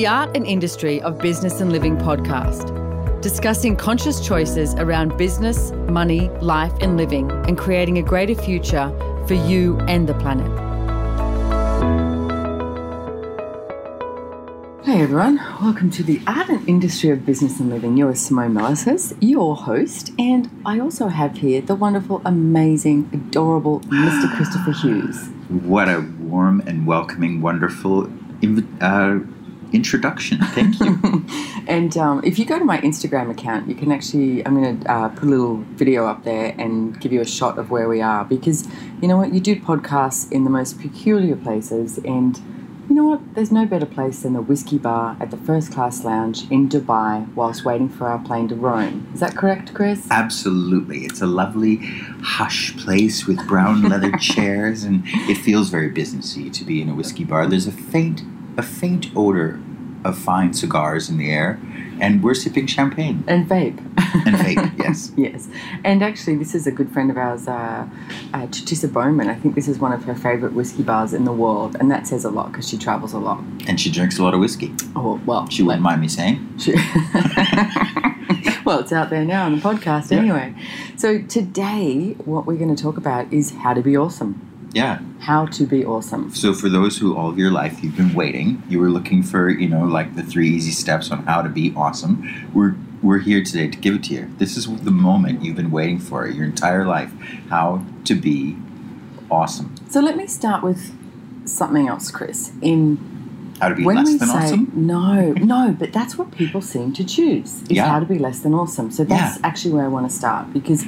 the Art and Industry of Business and Living podcast, discussing conscious choices around business, money, life, and living, and creating a greater future for you and the planet. Hey everyone, welcome to the Art and Industry of Business and Living. You're Simone Milasas, your host, and I also have here the wonderful, amazing, adorable Mr. Christopher Hughes. What a warm and welcoming, wonderful inv- uh, introduction. Thank you. and um, if you go to my Instagram account, you can actually, I'm going to uh, put a little video up there and give you a shot of where we are because you know what? You do podcasts in the most peculiar places and you know what? There's no better place than a whiskey bar at the first class lounge in Dubai whilst waiting for our plane to Rome. Is that correct, Chris? Absolutely. It's a lovely, hush place with brown leather chairs, and it feels very businessy to be in a whiskey bar. There's a faint, a faint odor of fine cigars in the air, and we're sipping champagne and vape. and vape. Yes. yes, and actually, this is a good friend of ours, uh, uh, Bowman. I think this is one of her favourite whiskey bars in the world, and that says a lot because she travels a lot. And she drinks a lot of whiskey. Oh well, She wouldn't mind me saying. She- well, it's out there now on the podcast Yeah. anyway. So today, what we're going to talk about is how to be awesome. Yeah. How to be awesome. So for those who all of your life you've been waiting, you were looking for, you know, like the three easy steps on how to be awesome. We're we're here today to give it to you. This is the moment you've been waiting for your entire life. How to be awesome. So let me start with something else, Chris. In How to be when less we than say awesome. no, no, but that's what people seem to choose is Yeah. how to be less than awesome. So that's Yeah. actually where I want to start because,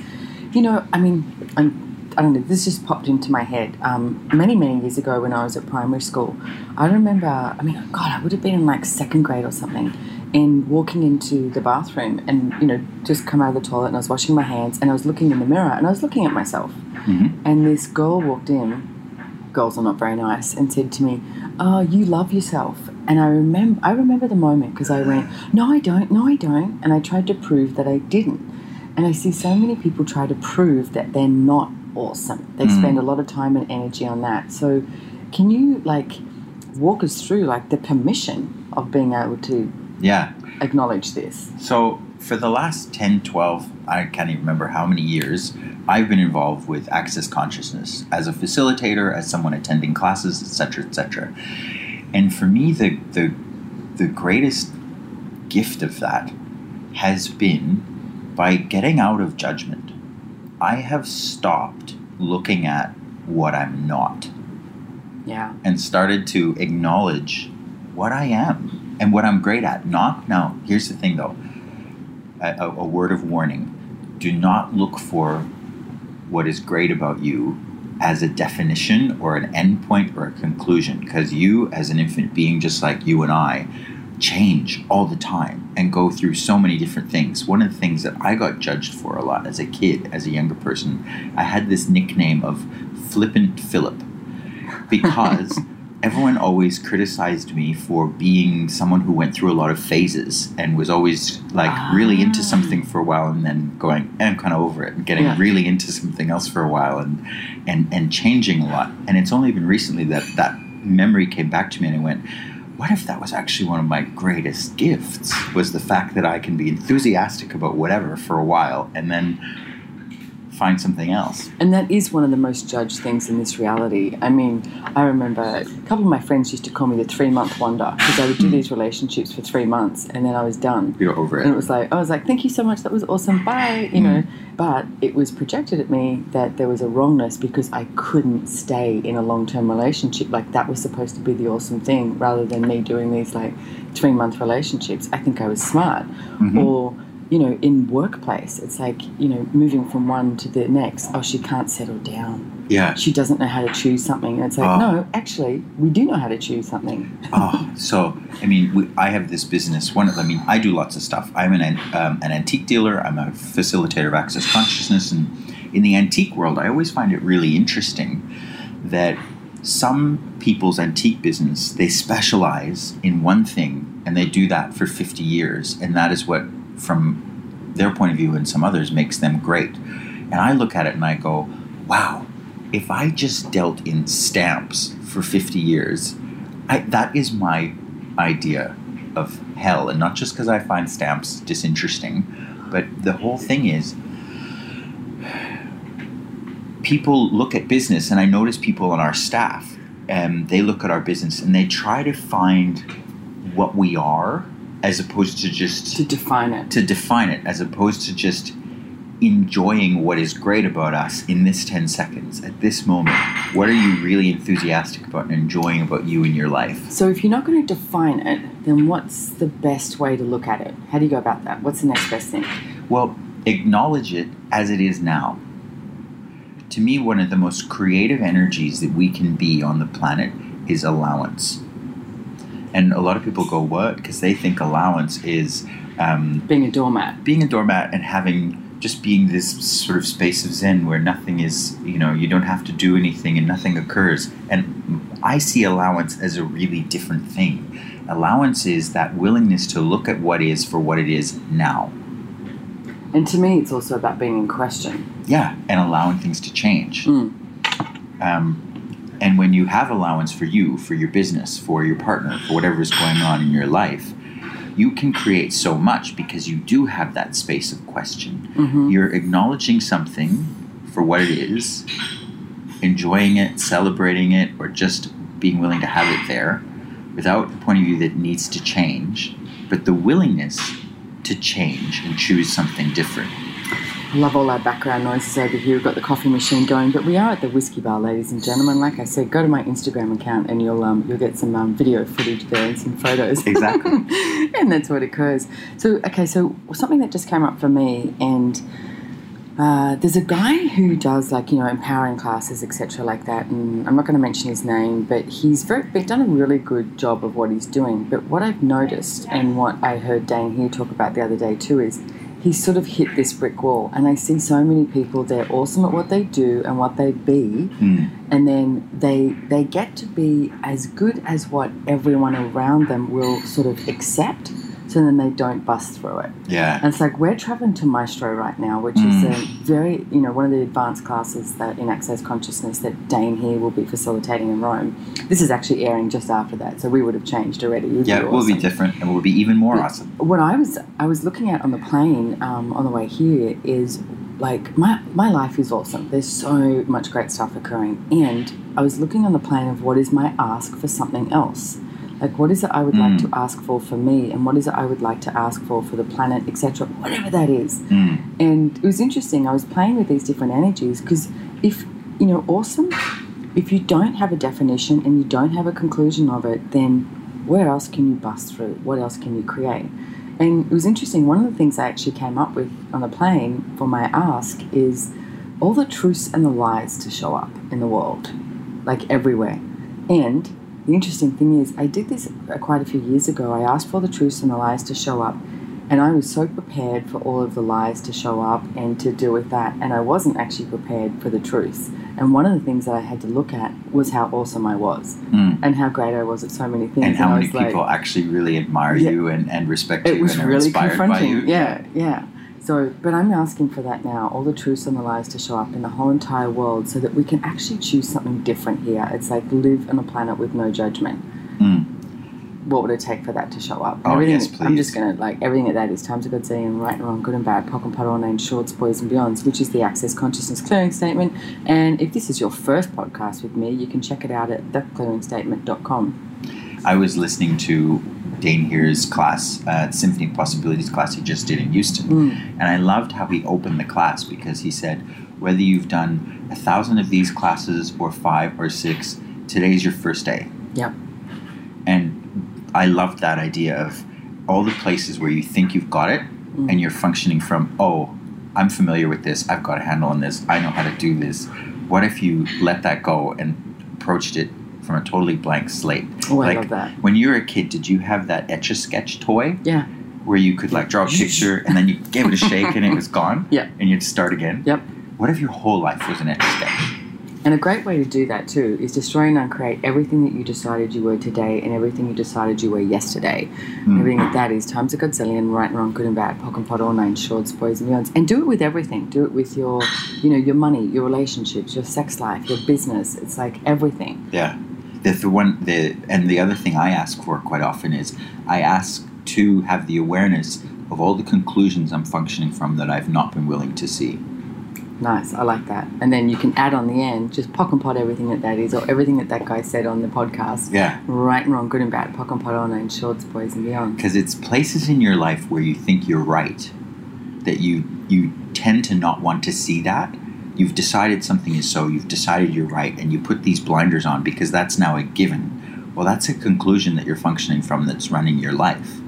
you know, I mean, I'm, I don't know. This just popped into my head. Um, many, many years ago, when I was at primary school, I remember. I mean, God, I would have been in like second grade or something, and walking into the bathroom, and you know, just come out of the toilet, and I was washing my hands, and I was looking in the mirror, and I was looking at myself, Mhm. and this girl walked in. Girls are not very nice, and said to me, "Oh, you love yourself." And I remember, I remember the moment because I went, "No, I don't. No, I don't," and I tried to prove that I didn't. And I see so many people try to prove that they're not awesome. They Mm. spend a lot of time and energy on that. So, can you like walk us through like the permission of being able to Yeah. acknowledge this? So for the last 10, 12, I can't even remember how many years, I've been involved with Access Consciousness as a facilitator, as someone attending classes, etc., etc. And for me, the, the, the greatest gift of that has been by getting out of judgment. I have stopped looking at what I'm not Yeah. and started to acknowledge what I am and what I'm great at. Not now. Here's the thing, though. A, a, a word of warning: Do not look for what is great about you as a definition or an endpoint or a conclusion, because you, as an infinite being, just like you and I, change all the time and go through so many different things. One of the things that I got judged for a lot as a kid, as a younger person, I had this nickname of Flippant Philip because everyone always criticized me for being someone who went through a lot of phases and was always like really into Ah. something for a while and then going eh, I'm kind of over it and getting Yeah. really into something else for a while and and and changing a lot and it's only been recently that that memory came back to me and I went what if that was actually one of my greatest gifts was the fact that I can be enthusiastic about whatever for a while and then find something else And that is one of the most judged things in this reality. I mean, I remember a couple of my friends used to call me the three month wonder because I would do these relationships for three months and then I was done. you're over it. And it was like, I was like, thank you so much, that was awesome, bye, you know. But it was projected at me that there was a wrongness because I couldn't stay in a long term relationship. Like that was supposed to be the awesome thing rather than me doing these like three month relationships. I think I was smart. Mhm. Or, you know, in workplace, it's like, you know, moving from one to the next. Oh, she can't settle down. yeah She doesn't know how to choose something. And it's like, Oh. no, actually, we do know how to choose something. oh, so I mean, we, I have this business. One, of I mean, I do lots of stuff. I'm an an- um, an antique dealer. I'm a facilitator of access consciousness, and in the antique world, I always find it really interesting that some people's antique business they specialize in one thing and they do that for 50 years, and that is what, from their point of view and some others, makes them great. And I look at it and I go, wow, if I just dealt in stamps for 50 years, I, that is my idea of hell, and not just because I find stamps disinteresting, but the whole thing is people look at business, and I notice people on our staff, and they look at our business and they try to find what we are as opposed to just To define it. to define it as opposed to just enjoying what is great about us in this 10 seconds at this moment what are you really enthusiastic about and enjoying about you in your life So if you're not going to define it, then what's the best way to look at it? How do you go about that? What's the next best thing? well acknowledge it as it is now to me one of the most creative energies that we can be on the planet is allowance and a lot of people go what because they think allowance is um, Being a doormat. being a doormat and having just being this sort of space of zen where nothing is you know you don't have to do anything and nothing occurs and i see allowance as a really different thing allowance is that willingness to look at what is for what it is now And to me, it's also about being in question. yeah and allowing things to change Mm. um, and when you have allowance for you for your business for your partner for whatever is going on in your life you can create so much because you do have that space of question hmm you're acknowledging something for what it is, enjoying it, celebrating it, or just being willing to have it there without the point of view that needs to change, but the willingness to change and choose something different. Love all our background noises over here. We've got the coffee machine going, but we are at the whiskey bar, ladies and gentlemen. Like I said, go to my Instagram account and you'll um, you'll get some um, video footage there and some photos. Exactly. and that's what occurs. So okay, so something that just came up for me, and uh, there's a guy who does like you know empowering classes, etc., like that. And I'm not going to mention his name, but he's very been done a really good job of what he's doing. But what I've noticed, and what I heard Dane Heer talk about the other day too, is he's sort of hit this brick wall. And I see so many people, they're awesome at what they do and what they be, Hmm. and then they they get to be as good as what everyone around them will sort of accept. So then they don't bust through it. Yeah. And it's like we're traveling to Maestro right now, which is a very, you know, one of the advanced classes that in Access Consciousness that Dane Heer will be facilitating in Rome. This is actually airing just after that, so we would have changed already. It Yeah, it will be different and it will be even more awesome. What I was I was looking at on the plane um, on the way here is like my my life is awesome. There's so much great stuff occurring, and I was looking on the plane of what is my ask for something else. Like what is it I would like to ask for for me, and what is it I would like to ask for for the planet, etc. Whatever that is. Mm. And it was interesting. I was playing with these different energies because if, you know, awesome, if you don't have a definition and you don't have a conclusion of it, then where else can you bust through? What else can you create? And it was interesting. One of the things I actually came up with on the plane for my ask is all the truths and the lies to show up in the world, like everywhere. And the interesting thing is, I did this quite a few years ago. I asked for the truths and the lies to show up, and I was so prepared for all of the lies to show up and to deal with that, and I wasn't actually prepared for the truths. And one of the things that I had to look at was how awesome I was Mm. and how great I was at so many things. And how I many was like- people actually really admire Yeah. you and, and respect it you was and really confronting. you. Yeah, yeah. So, but I'm asking for that now, all the truths and the lies to show up in the whole entire world so that we can actually choose something different here. It's like live on a planet with no judgment. Mm. What would it take for that to show up? Oh, everything, yes, I'm just going to, like, everything at that is times of good saying, right and wrong, good and bad, pock and all names, shorts, boys and beyonds, which is the Access Consciousness Clearing Statement. And if this is your first podcast with me, you can check it out at theclearingstatement.com. I was listening to Dane Heer's class, uh, Symphony of Possibilities class he just did in Houston. Mm. And I loved how he opened the class because he said, whether you've done a thousand of these classes or five or six, today's your first day. Yep. And I loved that idea of all the places where you think you've got it Mm. and you're functioning from, oh, I'm familiar with this, I've got a handle on this, I know how to do this. What if you let that go and approached it from a totally blank slate? Oh, I love that. When you were a kid, did you have that etch a sketch toy Yeah. where you could like draw a picture and then you gave it a shake and it was gone? Yeah. And you'd start again? Yep. What if your whole life was an etch a sketch? And a great way to do that too is destroy and uncreate everything that you decided you were today and everything you decided you were yesterday. Mm. Everything like that is times a godzillion, right and wrong, good and bad, pock and pot, all nine shorts, boys and beyonds. And do it with everything. Do it with your, you know, your money, your relationships, your sex life, your business. It's like everything. Yeah. The, the one the and the other thing I ask for quite often is I ask to have the awareness of all the conclusions I'm functioning from that I've not been willing to see. Nice, I like that. And then you can add on the end, just pock and pot everything that that is, or everything that that guy said on the podcast. Yeah. Right and wrong, good and bad, pock and pot on and shorts, boys and beyond. Because it's places in your life where you think you're right, that you you tend to not want to see that. You've decided something is so, you've decided you're right, and you put these blinders on because that's now a given. Well, that's a conclusion that you're functioning from that's running your life.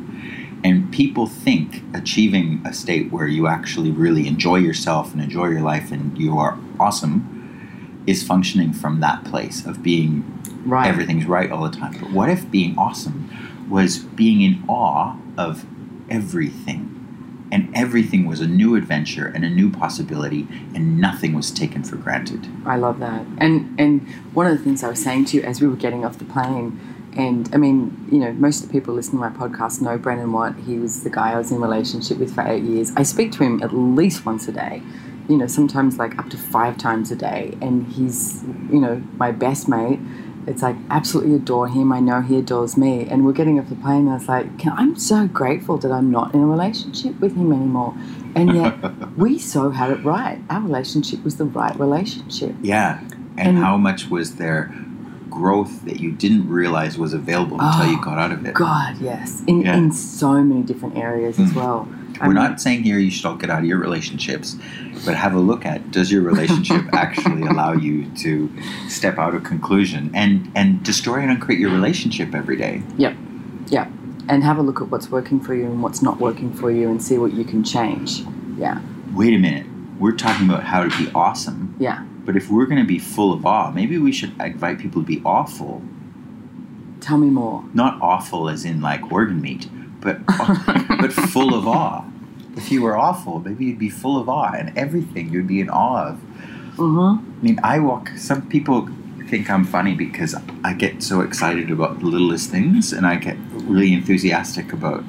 And people think achieving a state where you actually really enjoy yourself and enjoy your life and you are awesome is functioning from that place of being Right. everything's right all the time. But what if being awesome was being in awe of everything? And everything was a new adventure and a new possibility, and nothing was taken for granted. I love that. And and one of the things I was saying to you as we were getting off the plane, and I mean, you know, most of the people listening to my podcast know Brendon Watt. He was the guy I was in relationship with for eight years. I speak to him at least once a day. You know, sometimes like up to five times a day. And he's, you know, my best mate. It's like absolutely adore him. I know he adores me. And we're getting off the plane. And I was like, Can, I'm so grateful that I'm not in a relationship with him anymore. And yet, we so had it right. Our relationship was the right relationship. Yeah. And, And- how much was there growth that you didn't realize was available until you Oh, got out of it? God, yes, in Yeah. in so many different areas as Mm. well. We're not saying here you should all get out of your relationships, but have a look at does your relationship actually allow you to step out of conclusion and and destroy and uncreate your relationship every day? Yep. Yeah. And have a look at what's working for you and what's not working for you, and see what you can change. Yeah, Wait a minute, we're talking about how to be awesome, yeah. but if we're going to be full of awe, maybe we should invite people to be awful, Tell me more. not awful as in like organ meat, but but full of awe. If you were awful, maybe you'd be full of awe, and everything you'd be in awe of. Mm-hmm. I mean, I walk. Some people think I'm funny because I get so excited about the littlest things, and I get really enthusiastic about.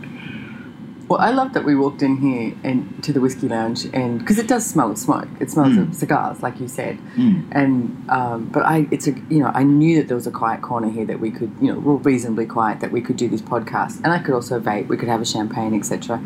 Well, I love that we walked in here and to the whiskey lounge, and because it does smell of smoke, it smells Mm. of cigars, like you said. Mm, And um, but I, it's a you know, I knew that there was a quiet corner here that we could, you know, reasonably quiet that we could do this podcast, and I could also vape. We could have a champagne, etc.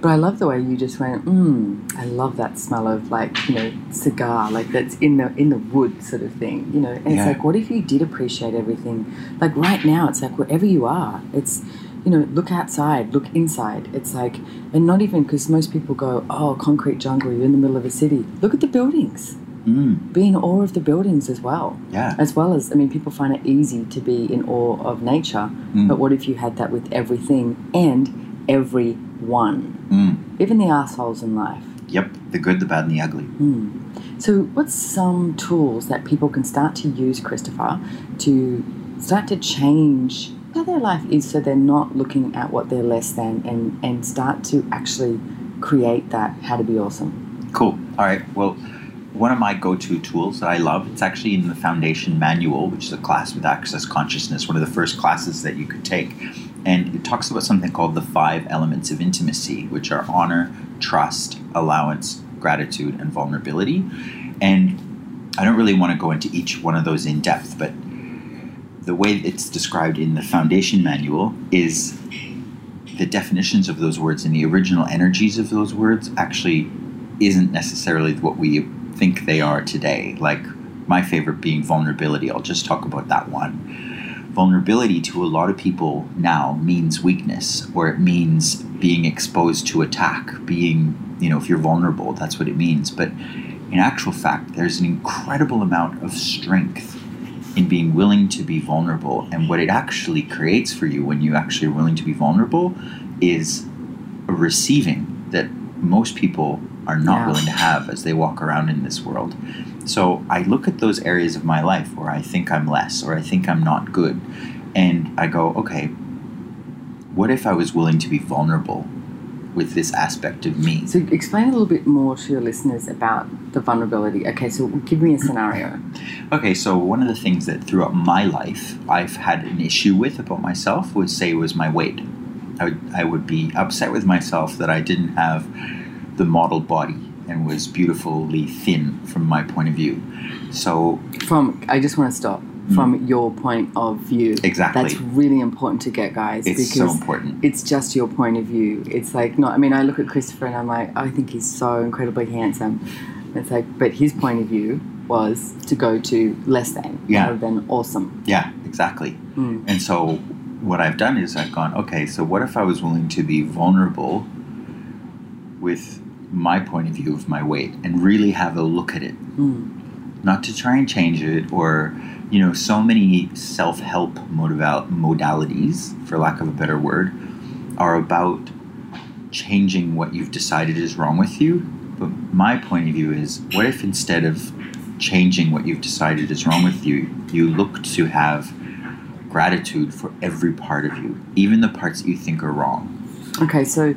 But I love the way you just went. Mm, I love that smell of like you know cigar, like that's in the in the wood sort of thing, you know. And Yeah. it's like, what if you did appreciate everything? Like right now, it's like wherever you are, it's you know, look outside, look inside. It's like, and not even because most people go, oh, concrete jungle, you're in the middle of a city. Look at the buildings. mm, Be in awe of the buildings as well yeah. as well as I mean, people find it easy to be in awe of nature, Mm. but what if you had that with everything and everyone, Mm. even the assholes in life? Yep. The good, the bad, and the ugly. Hmm. So, what's some tools that people can start to use, Christopher, to start to change how their life is, so they're not looking at what they're less than, and and start to actually create that how to be awesome? Cool. All right. Well, one of my go-to tools that I love, it's actually in the Foundation Manual, which is a class with Access Consciousness, one of the first classes that you could take. And it talks about something called the five elements of intimacy, which are honor, trust, allowance, gratitude, and vulnerability. And I don't really want to go into each one of those in depth, but the way it's described in the Foundation Manual is the definitions of those words and the original energies of those words actually isn't necessarily what we think they are today. Like my favorite being vulnerability. I'll just talk about that one. Vulnerability to a lot of people now means weakness, or it means being exposed to attack, being, you know, if you're vulnerable, that's what it means. But in actual fact, there's an incredible amount of strength in being willing to be vulnerable. And what it actually creates for you when you actually are willing to be vulnerable is a receiving that most people are not Yeah. willing to have as they walk around in this world. So I look at those areas of my life where I think I'm less or I think I'm not good, and I go, okay, what if I was willing to be vulnerable with this aspect of me? So, explain a little bit more to your listeners about the vulnerability. Okay, so give me a scenario. Okay, so one of the things that throughout my life I've had an issue with about myself would say was my weight. I would, I would be upset with myself that I didn't have the model body and was beautifully thin from my point of view. So, From I just want to stop. From your point of view. Exactly. That's really important to get, guys. it's because so important. it's just your point of view. It's like not. I mean, I look at Christopher and I'm like, I think he's so incredibly handsome. It's like, but his point of view was to go to less than Yeah. rather than awesome. Yeah, exactly. Mm. And so what I've done is I've gone, okay, so what if I was willing to be vulnerable with my point of view of my weight and really have a look at it? Mm. Not to try and change it or, you know, so many self help motival- modalities, for lack of a better word, are about changing what you've decided is wrong with you. But my point of view is what if instead of changing what you've decided is wrong with you, you look to have gratitude for every part of you, even the parts that you think are wrong. Okay, so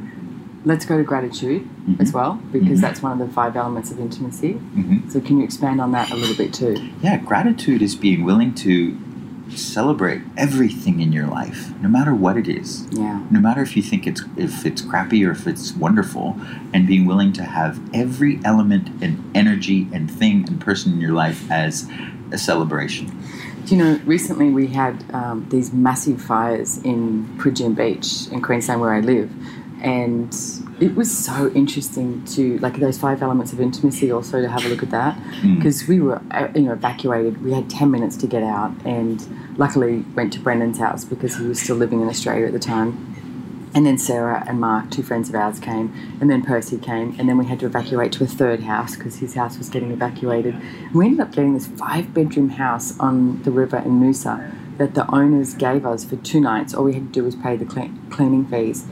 let's go to gratitude Mhm. as well because Mhm. that's one of the five elements of intimacy. hmm So can you expand on that a little bit too? Yeah, gratitude is being willing to celebrate everything in your life, no matter what it is. Yeah. no matter if you think it's if it's crappy or if it's wonderful and being willing to have every element and energy and thing and person in your life as a celebration Do you know, recently we had um, these massive fires in Peregian Beach in Queensland where I live. And it was so interesting to, like, those five elements of intimacy also to have a look at that. Mm. Because we were, uh, you know, evacuated. We had 10 minutes to get out. And luckily went to Brendon's house because he was still living in Australia at the time. And then Sarah and Mark, two friends of ours, came, and then Percy came, and then we had to evacuate to a third house because his house was getting evacuated. And we ended up getting this five bedroom house on the river in Noosa that the owners gave us for two nights. All we had to do was pay the cle- cleaning fees.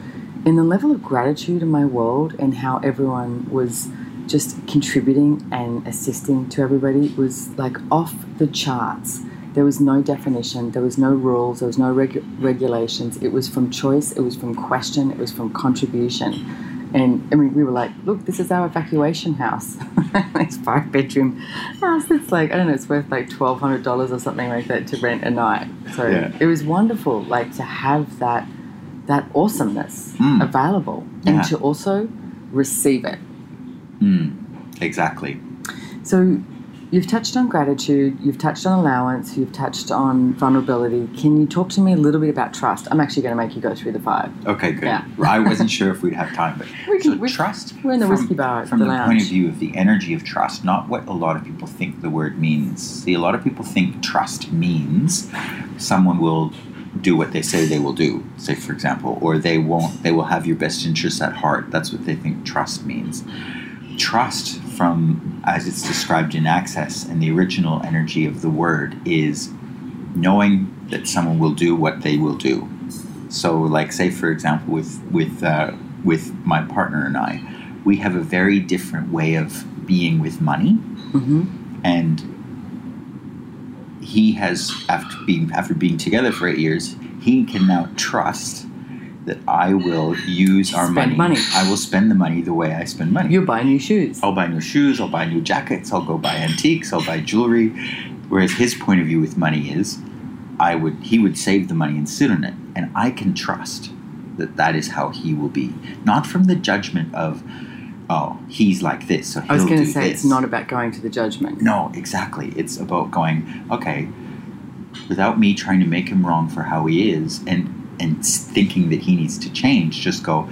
And the level of gratitude in my world and how everyone was just contributing and assisting to everybody was like off the charts. There was no definition, there was no rules, there was no regu- regulations. It was from choice, it was from question, it was from contribution. And I mean, we were like, look, this is our evacuation house. it's five bedroom house. It's like, I don't know, it's worth like $1,200 or something like that to rent a night. So Yeah. it was wonderful, like to have that, that awesomeness Mm. available Yeah. and to also receive it. Mm. exactly So you've touched on gratitude, you've touched on allowance, you've touched on vulnerability. Can you talk to me a little bit about trust? I'm actually going to make you go through the five. okay good Yeah. i wasn't sure if we'd have time but We so can- we- trust We're in the from- whiskey bar from the the, point of view of the energy of trust, not what a lot of people think the word means. See, a lot of people think trust means someone will do what they say they will do, say for example, or they won't they will have your best interests at heart. That's what they think trust means. Trust from as it's described in Access and the original energy of the word is knowing that someone will do what they will do. So, like, say for example, with with uh, with my partner and I, we have a very different way of being with money, hmm and he has after being after being together for eight years, he can now trust that I will use our Spend money. money. I will spend the money the way I spend money. You buy new shoes. I'll buy new shoes, I'll buy new jackets, I'll go buy antiques, I'll buy jewelry. Whereas his point of view with money is, I would he would save the money and sit on it, and I can trust that that is how he will be, not from the judgment of, oh, he's like this, so he'll I was going to say this. it's not about going to the judgment. No, exactly. It's about going, okay, without me trying to make him wrong for how he is and and thinking that he needs to change, just go,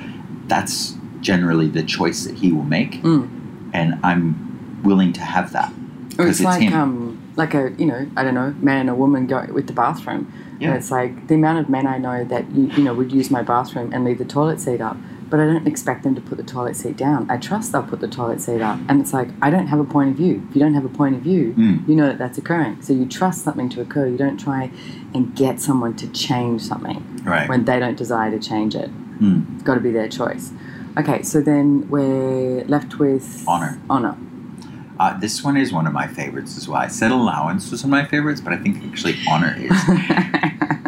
that's generally the choice that he will make, Mm. and I'm willing to have that. Or it's it's like him. um like a you know I don't know man and a woman go with the bathroom. Yeah. And it's like the amount of men I know that you you know would use my bathroom and leave the toilet seat up, but I don't expect them to put the toilet seat down. I trust they'll put the toilet seat up, and it's like I don't have a point of view. If you don't have a point of view, Mm. you know that that's occurring. So you trust something to occur. You don't try and get someone to change something Right. when they don't desire to change it. Mm. It's got to be their choice. Okay, so then we're left with Honor. Honor. Uh, this one is one of my favorites as well. I said allowance was one of my favorites, but I think actually honor is.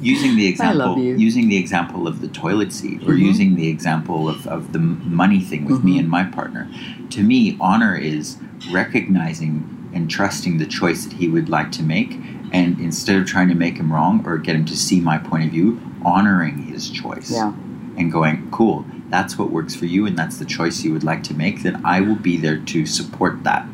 using the example using the example of the toilet seat or Mhm. using the example of, of the money thing with me Mhm. and my partner to me honor is recognizing and trusting the choice that he would like to make and instead of trying to make him wrong or get him to see my point of view honoring his choice yeah. and going cool that's what works for you and that's the choice you would like to make then i will be there to support that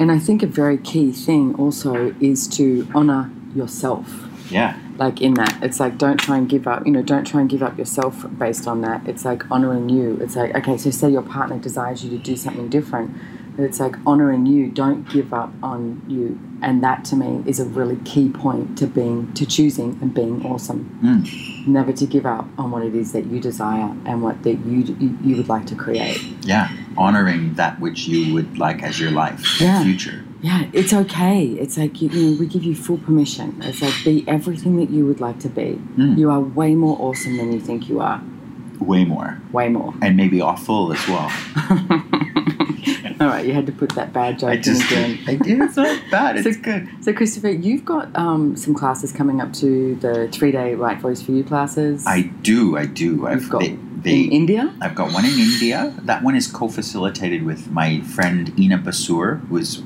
And I think a very key thing also is to honor yourself. Yeah. Like in that, it's like don't try and give up. You know, don't try and give up yourself based on that. It's like honoring you. It's like okay, so say your partner desires you to do something different, but it's like honoring you. Don't give up on you. And that to me is a really key point to being to choosing and being awesome. Mm. Never to give up on what it is that you desire and what that you you, you would like to create. Yeah. Honoring that which you would like as your life, Yeah. future. Yeah, it's okay. It's like you, you know, we give you full permission. It's like be everything that you would like to be. Mm. You are way more awesome than you think you are. Way more. Way more. And maybe awful as well. All right, you had to put that bad joke I just again. I did. It's not bad. It's So- good. So, Christopher, you've got um, some classes coming up to the three-day Right Voice for You classes. I do. I do. I've got they, in India. I've got one in India. That one is co-facilitated with my friend Ina Basur, who is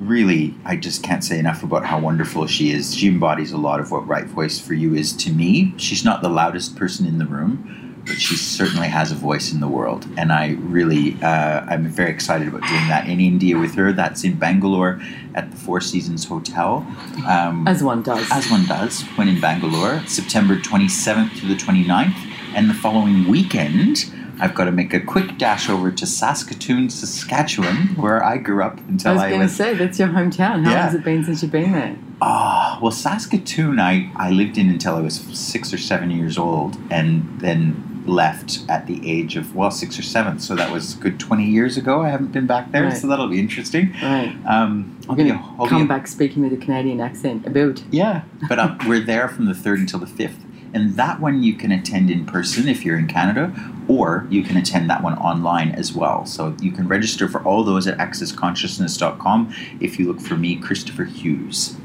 really I just can't say enough about how wonderful she is. She embodies a lot of what Right Voice for You is to me. She's not the loudest person in the room, but she certainly has a voice in the world, and I really uh, I'm very excited about doing that in India with her. That's in Bangalore at the Four Seasons Hotel. Um, As one does. as one does when in Bangalore, September 27th to the 29th. And the following weekend, I've got to make a quick dash over to Saskatoon, Saskatchewan, where I grew up until I was I, going to say that's your hometown. How Yeah. long has it been since you've been there? Ah, well, Saskatoon, I, I lived in until I was six or seven years old, and then left at the age of well six or seven. So that was a good twenty years ago. I haven't been back there, Right. so that'll be interesting. Right. Um, I'll be, going I'll to come back speaking with a Canadian accent. about. Yeah, but um, we're there from the 3rd until the 5th. And that one you can attend in person if you're in Canada, or you can attend that one online as well. So you can register for all those at accessconsciousness.com if you look for me, Christopher Hughes.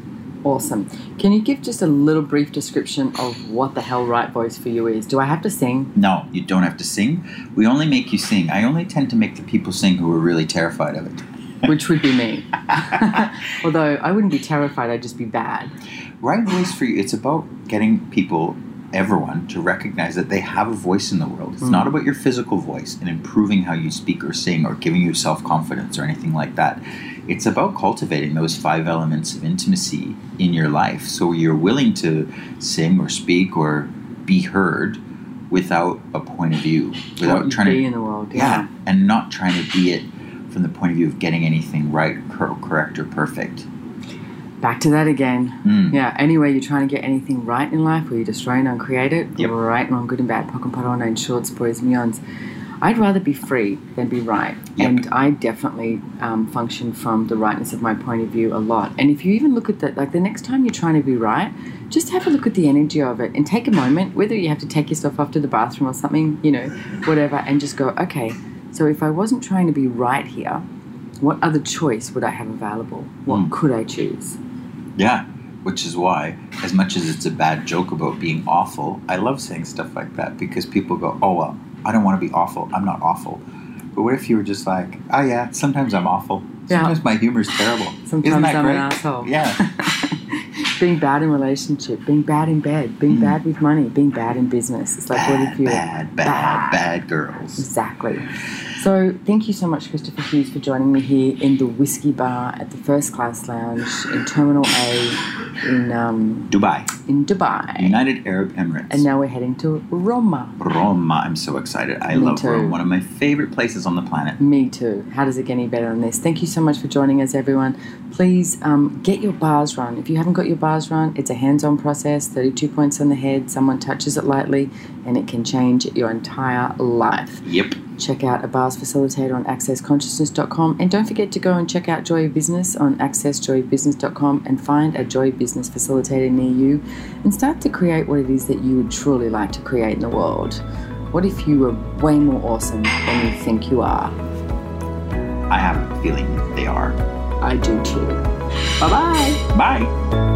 Awesome. Can you give just a little brief description of what the hell right voice for you is? Do I have to sing? No, you don't have to sing. We only make you sing. I only tend to make the people sing who are really terrified of it. Which would be me. Although I wouldn't be terrified, I'd just be bad. Right voice for you, it's about getting people, everyone, to recognize that they have a voice in the world. It's Mhm. not about your physical voice and improving how you speak or sing or giving you self confidence or anything like that. It's about cultivating those five elements of intimacy in your life so you're willing to sing or speak or be heard without a point of view, without trying be to. in the world. Yeah, and not trying to be it from the point of view of getting anything right, cor- correct, or perfect. Back to that again. Mm. Yeah, anyway, you're trying to get anything right in life or you're destroying and uncreate it, Yep. right, and wrong, good and bad, pock and parona, in shorts, boys, meons. I'd rather be free than be right. Yep. And I definitely um, function from the rightness of my point of view a lot. And if you even look at that, like the next time you're trying to be right, just have a look at the energy of it and take a moment, whether you have to take yourself off to the bathroom or something, you know, whatever, and just go, okay, so if I wasn't trying to be right here, what other choice would I have available? What Mm. could I choose? Yeah, which is why, as much as it's a bad joke about being awful, I love saying stuff like that because people go, oh, well, I don't want to be awful. I'm not awful. But what if you were just like, oh, yeah, sometimes I'm awful. Yeah. Sometimes my humor's terrible. Sometimes Isn't that I'm great? an asshole. Yeah. being bad in relationship, being bad in bed, being Mm. bad with money, being bad in business. It's like what if you bad, bad, bad girls. Exactly. So thank you so much, Christopher Hughes, for joining me here in the Whiskey Bar at the First Class Lounge in Terminal A in um, Dubai, in Dubai. United Arab Emirates. And now we're heading to Roma. Roma. I'm so excited. I Me love too. Rome. One of my favorite places on the planet. Me too. How does it get any better than this? Thank you so much for joining us, everyone. Please um, get your bars run. If you haven't got your bars run, it's a hands on process 32 points on the head. Someone touches it lightly, and it can change your entire life. Yep. Check out a bars facilitator on accessconsciousness.com. And don't forget to go and check out Joy of Business on accessjoybusiness.com and find a Joy Business facilitator near you and start to create what it is that you would truly like to create in the world. What if you were way more awesome than you think you are? I have a feeling they are. I do too. Bye bye. Bye.